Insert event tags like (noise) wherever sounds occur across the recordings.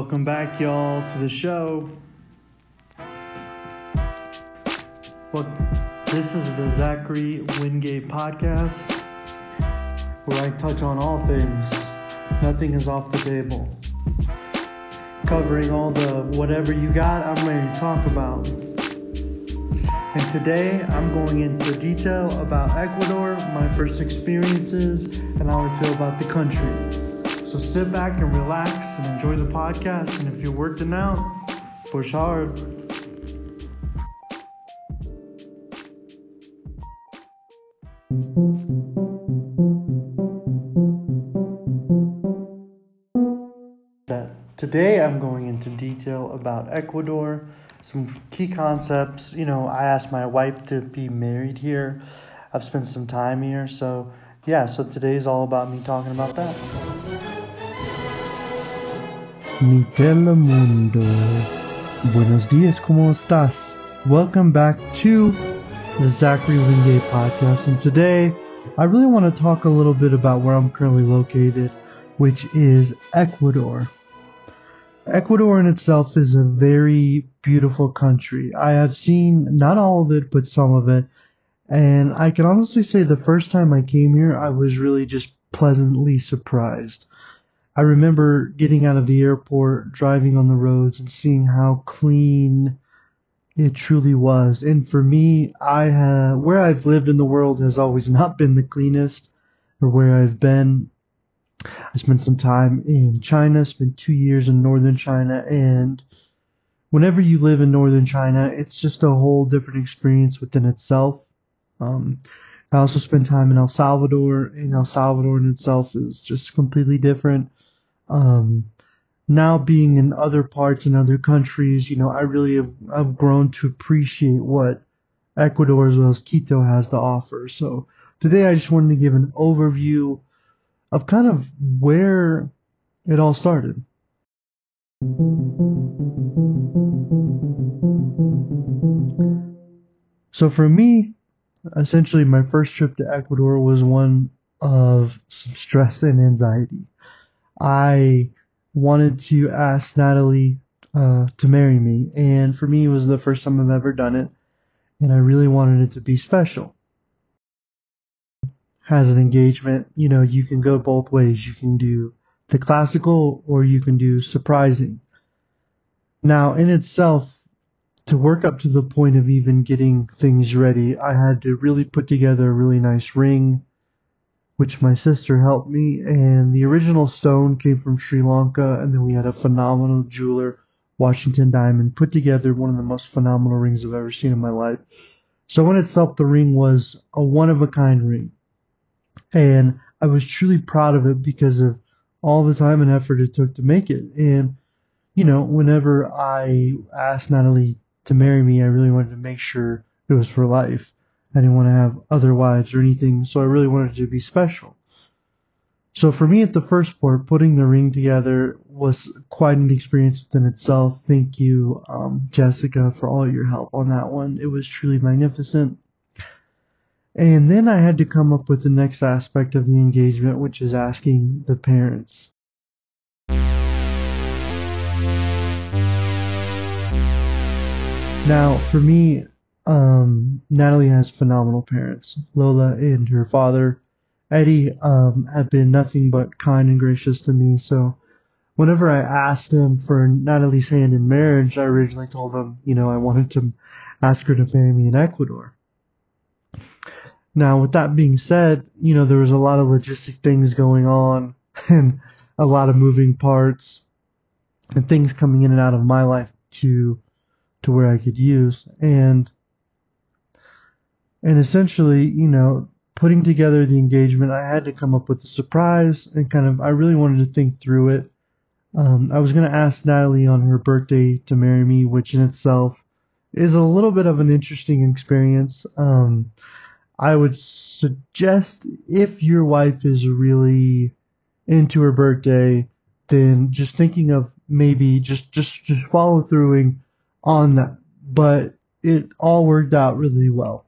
Welcome back, y'all, to the show. Well, this is the Zachary Wingate podcast where I touch on all things. Nothing is off the table. Covering all the whatever you got, I'm ready to talk about. And today I'm going into detail about Ecuador, my first experiences, and how I feel about the country. So sit back and relax and enjoy the podcast. And if you're working out, push hard. Today I'm going into detail about Ecuador, some key concepts. You know, I asked my wife to be married here. I've spent some time here, so yeah, so today's all about me talking about that. Mi telemundo. Buenos dias, ¿cómo estás? Welcome back to the Zachary Wingate podcast. And today, I really want to talk a little bit about where I'm currently located, which is Ecuador. Ecuador in itself is a very beautiful country. I have seen not all of it, but some of it. And I can honestly say the first time I came here, I was really just pleasantly surprised. I remember getting out of the airport, driving on the roads, and seeing how clean it truly was. And for me, I have where I've lived in the world has always (laughs) not been the cleanest, or where I've been. I spent some time in China, spent two years in northern China, and whenever you live in northern China, it's just a whole different experience within itself. Um, I also spent time in El Salvador, and El Salvador in itself is just completely different. Um, now being in other parts and other countries, you know, I really have I've grown to appreciate what Ecuador as well as Quito has to offer. So today I just wanted to give an overview of kind of where it all started. So for me, essentially my first trip to Ecuador was one of some stress and anxiety. I wanted to ask Natalie uh, to marry me, and for me, it was the first time I've ever done it, and I really wanted it to be special. As an engagement, you know, you can go both ways. You can do the classical, or you can do surprising. Now, in itself, to work up to the point of even getting things ready, I had to really put together a really nice ring, which my sister helped me. And the original stone came from Sri Lanka, and then we had a phenomenal jeweler, Washington Diamond, put together one of the most phenomenal rings I've ever seen in my life. So in itself, the ring was a one of a kind ring. And I was truly proud of it because of all the time and effort it took to make it. And, you know, whenever I asked Natalie to marry me, I really wanted to make sure it was for life. I didn't want to have other wives or anything, so I really wanted to be special. So for me at the first part, putting the ring together was quite an experience within itself. Thank you, um, Jessica, for all your help on that one. It was truly magnificent. And then I had to come up with the next aspect of the engagement, which is asking the parents. Now, for me, um, Natalie has phenomenal parents. Lola and her father, Eddie, um, have been nothing but kind and gracious to me. So, whenever I asked them for Natalie's hand in marriage, I originally told them, you know, I wanted to ask her to marry me in Ecuador. Now, with that being said, you know, there was a lot of logistic things going on (laughs) and a lot of moving parts and things coming in and out of my life to to where I could use and and essentially, you know, putting together the engagement, I had to come up with a surprise and kind of I really wanted to think through it. Um, I was going to ask Natalie on her birthday to marry me, which in itself is a little bit of an interesting experience. Um, I would suggest if your wife is really into her birthday, then just thinking of maybe just just just follow through on that. But it all worked out really well.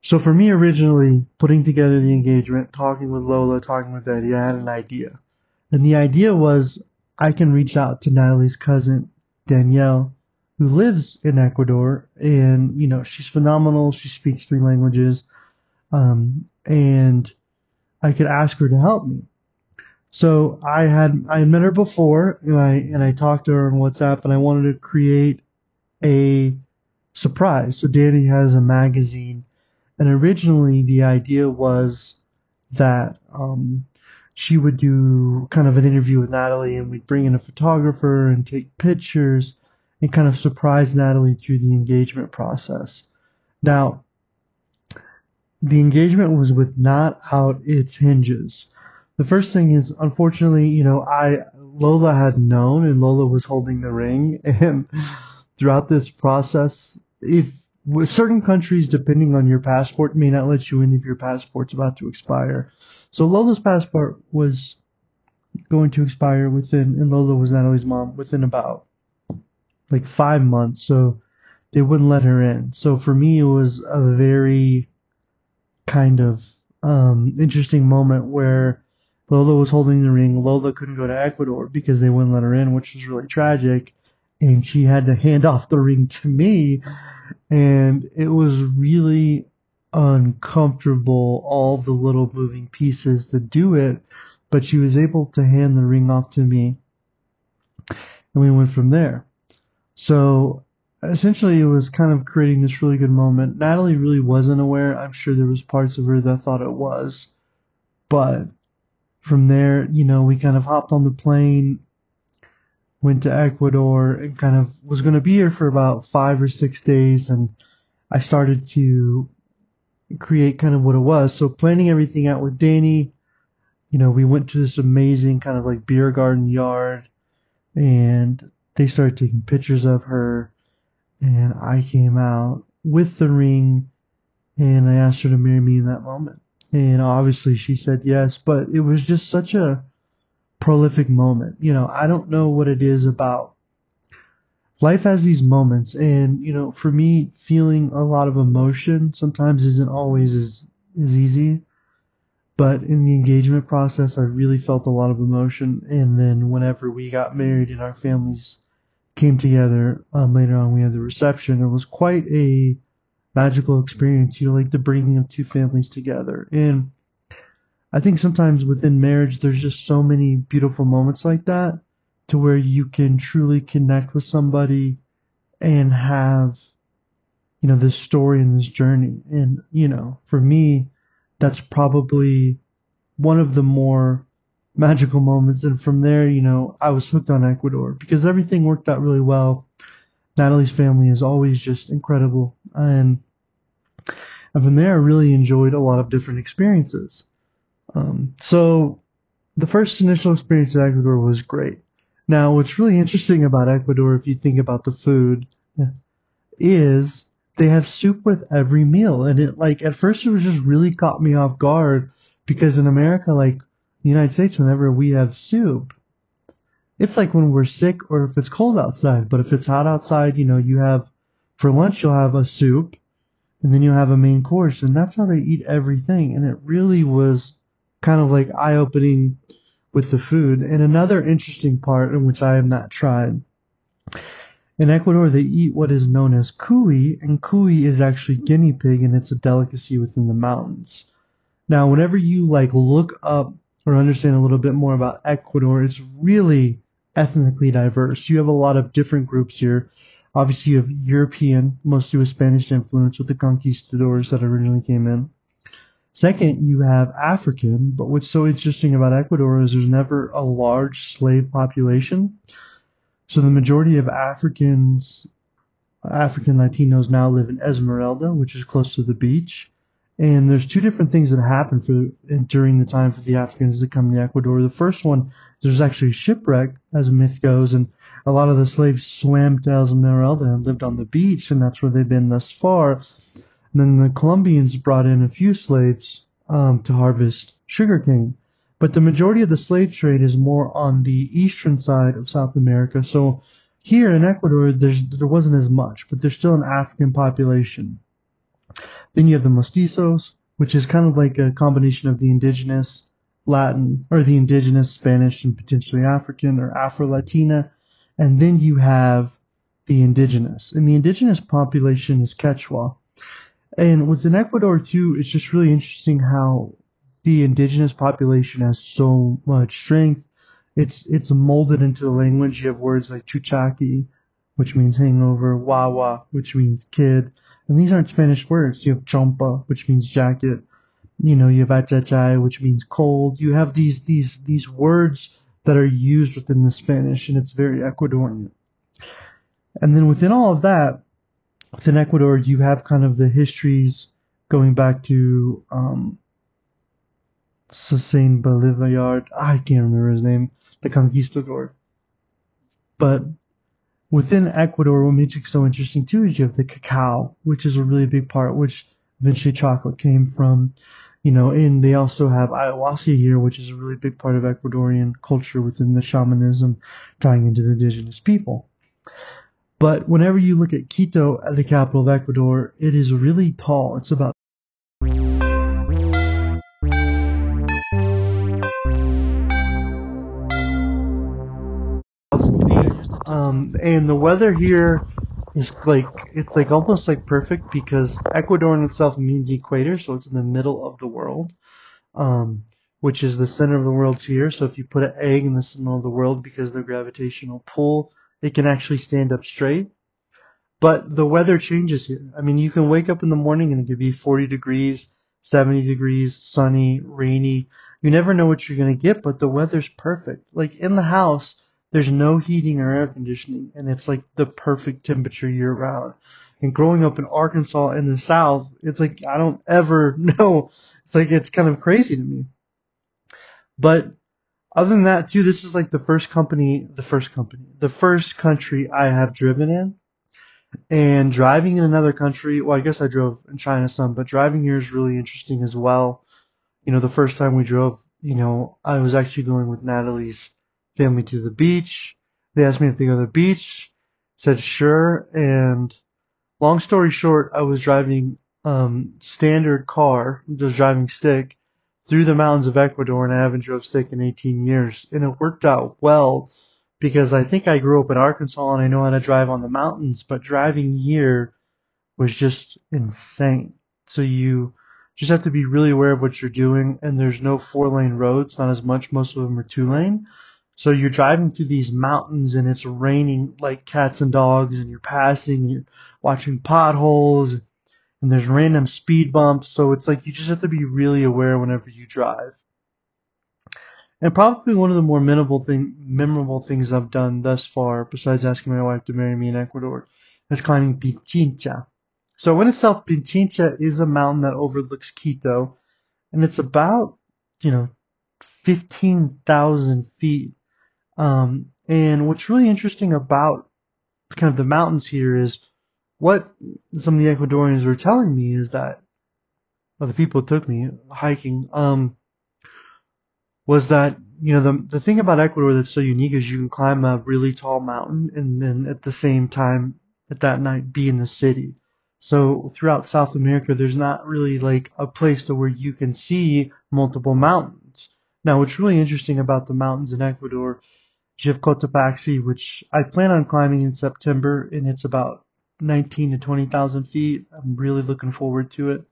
So for me originally, putting together the engagement, talking with Lola, talking with Eddie, I had an idea. And the idea was I can reach out to Natalie's cousin, Danielle, who lives in Ecuador. And, you know, she's phenomenal. She speaks three languages. Um, and I could ask her to help me. So I had I met her before, and I and I talked to her on WhatsApp, and I wanted to create a surprise. So Danny has a magazine, and originally the idea was that um, she would do kind of an interview with Natalie, and we'd bring in a photographer and take pictures, and kind of surprise Natalie through the engagement process. Now, the engagement was with not out its hinges. The first thing is, unfortunately, you know, I Lola had known, and Lola was holding the ring, (laughs) and throughout this process, if certain countries, depending on your passport, may not let you in if your passport's about to expire. So Lola's passport was going to expire within, and Lola was Natalie's mom within about like five months. So they wouldn't let her in. So for me, it was a very kind of um, interesting moment where Lola was holding the ring. Lola couldn't go to Ecuador because they wouldn't let her in, which was really tragic. And she had to hand (laughs) off the ring to me. And it was really uncomfortable, all the little moving pieces to do it. But she was able to hand the ring off to me. And we went from there. So essentially it was kind of creating this really good moment. Natalie really wasn't aware. I'm sure there was parts of her that thought it was. But from there, you know, we kind of hopped on the plane, went to Ecuador and kind of was going to be here for about five or six days. And I started to create kind of what it was. So planning everything out with Danny, you know, we went to this amazing kind of like beer garden yard and they started taking pictures of her and I came out with the ring and I asked her to marry me in that moment. And obviously she said yes, but it was just such a prolific moment. You know, I don't know what it is about life has these moments and you know, for me feeling a lot of emotion sometimes isn't always as as easy. But in the engagement process, I really felt a lot of emotion. And then whenever we got married and our families came together um, later on. We had the reception. It was quite a magical experience, you know, like the bringing of two families together. And I think sometimes within marriage, there's just so many beautiful moments like that to where you can truly connect with somebody and have, you know, this story and this journey. And, you know, for me, that's probably one of the more magical moments. And from there, you know, I was hooked on Ecuador because everything worked out really well. Natalie's family is always just incredible. And, and from there, I really enjoyed a lot of different experiences. Um, so the first initial experience in Ecuador was great. Now, what's really interesting about Ecuador, if you think about the food, is they have soup with every meal. And it, like, at first it was just really caught me off guard because in America, like, the United States, whenever we have soup, it's like when we're sick or if it's cold outside. But if it's hot outside, you know, you have, for lunch, you'll have a soup and then you'll have a main course. And that's how they eat everything. And it really was kind of like eye opening with the food. And another interesting part in which I have not tried. In Ecuador, they eat what is known as cuy, and cuy is actually guinea pig, and it's a delicacy within the mountains. Now, whenever you like look up or understand a little bit more about Ecuador, it's really ethnically diverse. You have a lot of different groups here. Obviously, you have European, mostly with Spanish influence, with the conquistadors that originally came in. Second, you have African, but what's so interesting about Ecuador is there's never a large slave population. So the majority of Africans, African Latinos now live in Esmeralda, which is close to the beach. And there's two different things that happen for during the time for the Africans to come to Ecuador. The first one, there's actually a shipwreck, as myth goes, and a lot of the slaves swam to Esmeralda and lived on the beach, and that's where they've been thus far. And then the Colombians brought in a few slaves um, to harvest sugarcane. But the majority of the slave trade is more on the eastern side of South America. So here in Ecuador, there wasn't as much, but there's still an African population. Then you have the mestizos, which is kind of like a combination of the indigenous Latin or the indigenous Spanish and potentially African or Afro Latina. And then you have the indigenous. And the indigenous population is Quechua. And within Ecuador too, it's just really interesting how the indigenous population has so much strength. It's it's molded into the language. You have words like chuchaqui, which means hangover, wawa, which means kid, and these aren't Spanish words. You have chompa, which means jacket. You know, you have achachay, which means cold. You have these these these words that are used within the Spanish, and it's very Ecuadorian. And then within all of that, within Ecuador, you have kind of the histories going back to um, Susain Bolivar. I can't remember his name, the conquistador. But within Ecuador, what makes it so interesting too is you have the cacao, which is a really big part, which eventually chocolate came from. You know, and they also have ayahuasca here, which is a really big part of Ecuadorian culture within the shamanism tying into the indigenous people. But whenever you look at Quito, the capital of Ecuador, it is really tall. It's about um, and the weather here is like it's like almost like perfect because Ecuador in itself means equator, so it's in the middle of the world, um, which is the center of the world's here. So if you put an egg in the center of the world because of the gravitational pull, it can actually stand up straight. But the weather changes here. I mean, you can wake up in the morning and it could be 40 degrees, 70 degrees, sunny, rainy. You never know what you're going to get, but the weather's perfect. Like in the house, there's no heating or air conditioning, and it's like the perfect temperature year round. And growing up in Arkansas in the South, it's like I don't ever (laughs) know. It's like it's kind of crazy to me. But other than that, too, this is like the first company, the first company, the first country I have driven in. And driving in another country, well, I guess I drove in China some, but driving here is really interesting as well. You know, the first time we drove, you know, I was actually going with Natalie's family to the beach. They asked me if they go to the beach. Said sure. And long story short, I was driving um standard car, just driving stick, through the mountains of Ecuador and I haven't drove stick in 18 years. And it worked out well because I think I grew up in Arkansas and I know how to drive on the mountains, but driving here was just insane. So you just have to be really aware of what you're doing and there's no four lane roads, not as much. Most of them are two lane. So you're driving through these mountains and it's raining like cats and dogs and you're passing and you're watching potholes and there's random speed bumps. So it's like you just have to be really aware whenever you drive. And probably one of the more memorable thing, memorable things I've done thus far, besides asking my wife to marry me in Ecuador, is climbing Pichincha. So in itself, Pichincha is a mountain that overlooks Quito, and it's about, you know, 15,000 feet. Um, and what's really interesting about kind of the mountains here is what some of the Ecuadorians were telling me is that, well, the people who took me hiking, um, was that, you know, the, the thing about Ecuador that's so unique is you can climb a really tall mountain and then at the same time at that night be in the city. So throughout South America, there's not really like a place to where you can see multiple mountains. Now, what's really interesting about the mountains in Ecuador, Cotopaxi, which I plan on climbing in September, and it's about 19 to 20,000 feet. I'm really looking forward to it.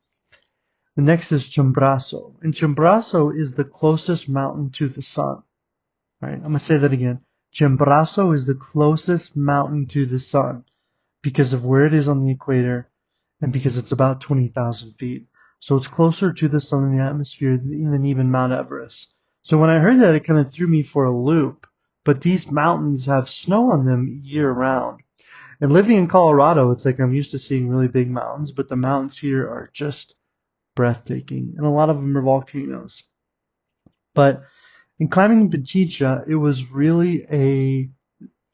The next is Chimborazo. And Chimborazo is the closest mountain to the sun. Right? I'm to say that again. Chimborazo is the closest mountain to the sun because of where it is on the equator and because it's about 20,000 feet. So it's closer to the sun in the atmosphere than even Mount Everest. So when I heard that, it kind of threw me for a loop. But these mountains have snow on them year round. And living in Colorado, it's like I'm used to seeing really big mountains, but the mountains here are just breathtaking, and a lot of them are volcanoes. But in climbing Pichincha, it was really a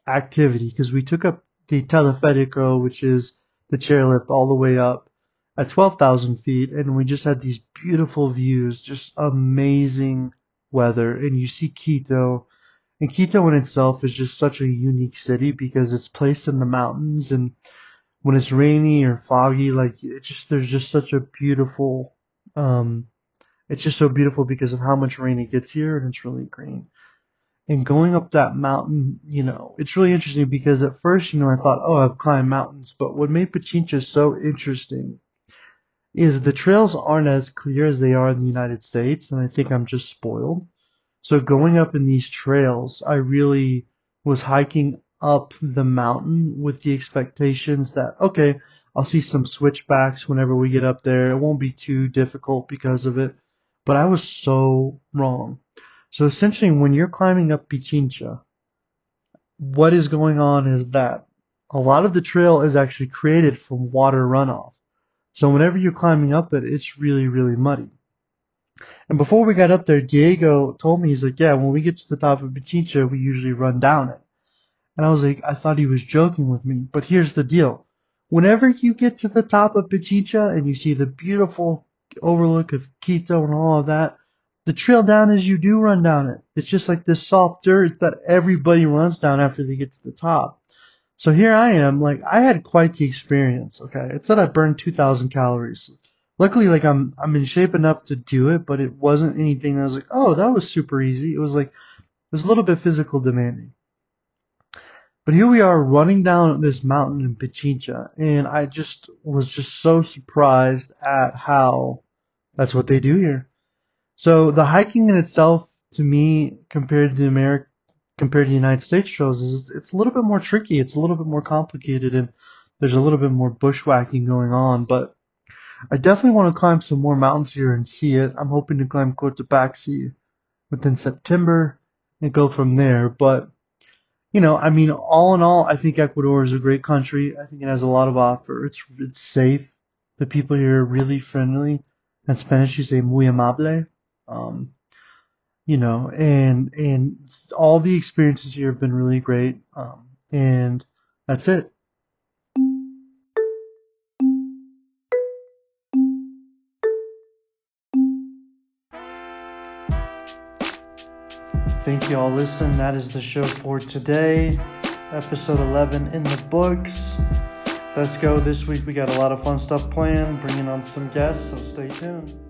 activity because we took up the teleferico, which is the chairlift all the way up at 12,000 feet, and we just had these beautiful views, just amazing weather, and you see Quito and Quito in itself is just such a unique city because it's placed in the mountains and when it's rainy or foggy, like it just there's just such a beautiful um it's just so beautiful because of how much rain it gets here and it's really green. And going up that mountain, you know, it's really interesting because at first, you know, I thought, oh, I've climbed mountains, but what made Pichincha so interesting is the trails aren't as clear as they are in the United States, and I think I'm just spoiled. So going up in these trails, I really was hiking up the mountain with the expectations that, okay, I'll see some switchbacks whenever we get up there. It won't be too difficult because of it. But I was so wrong. So essentially, when you're climbing up Pichincha, what is going on is that a lot of the trail is actually created from water runoff. So whenever you're climbing up it, it's really, really muddy. And before we got up there, Diego told me, he's like, yeah, when we get to the top of Pichincha, we usually run down it. And I was like, I thought he was joking with me. But here's the deal. Whenever you get to the top of Pichincha and you see the beautiful overlook of Quito and all of that, the trail down as you do run down it. It's just like this soft dirt that everybody runs down after they get to the top. So here I am, like I had quite the experience. Okay, it said I burned 2,000 calories luckily like I'm I'm in shape enough to do it, but it wasn't anything that was like, oh, that was super easy. It was like it was a little bit physical demanding. But here we are running down this mountain in Pichincha, and I just was just so surprised at how that's what they do here. So the hiking in itself, to me, compared to America, compared to the United States trails, is it's a little bit more tricky. It's a little bit more complicated, and there's a little bit more bushwhacking going on. But I definitely want to climb some more mountains here and see it. I'm hoping to climb Cotopaxi within September and go from there. But, you know, I mean, all in all, I think Ecuador is a great country. I think it has a lot of offer. It's, it's safe. The people here are really friendly. In Spanish, you say muy amable. Um, you know, and, and all the experiences here have been really great. Um, and that's it. Thank you all listening. That is the show for today. Episode 11 in the books. Let's go. This week we got a lot of fun stuff planned, bringing on some guests, so stay tuned.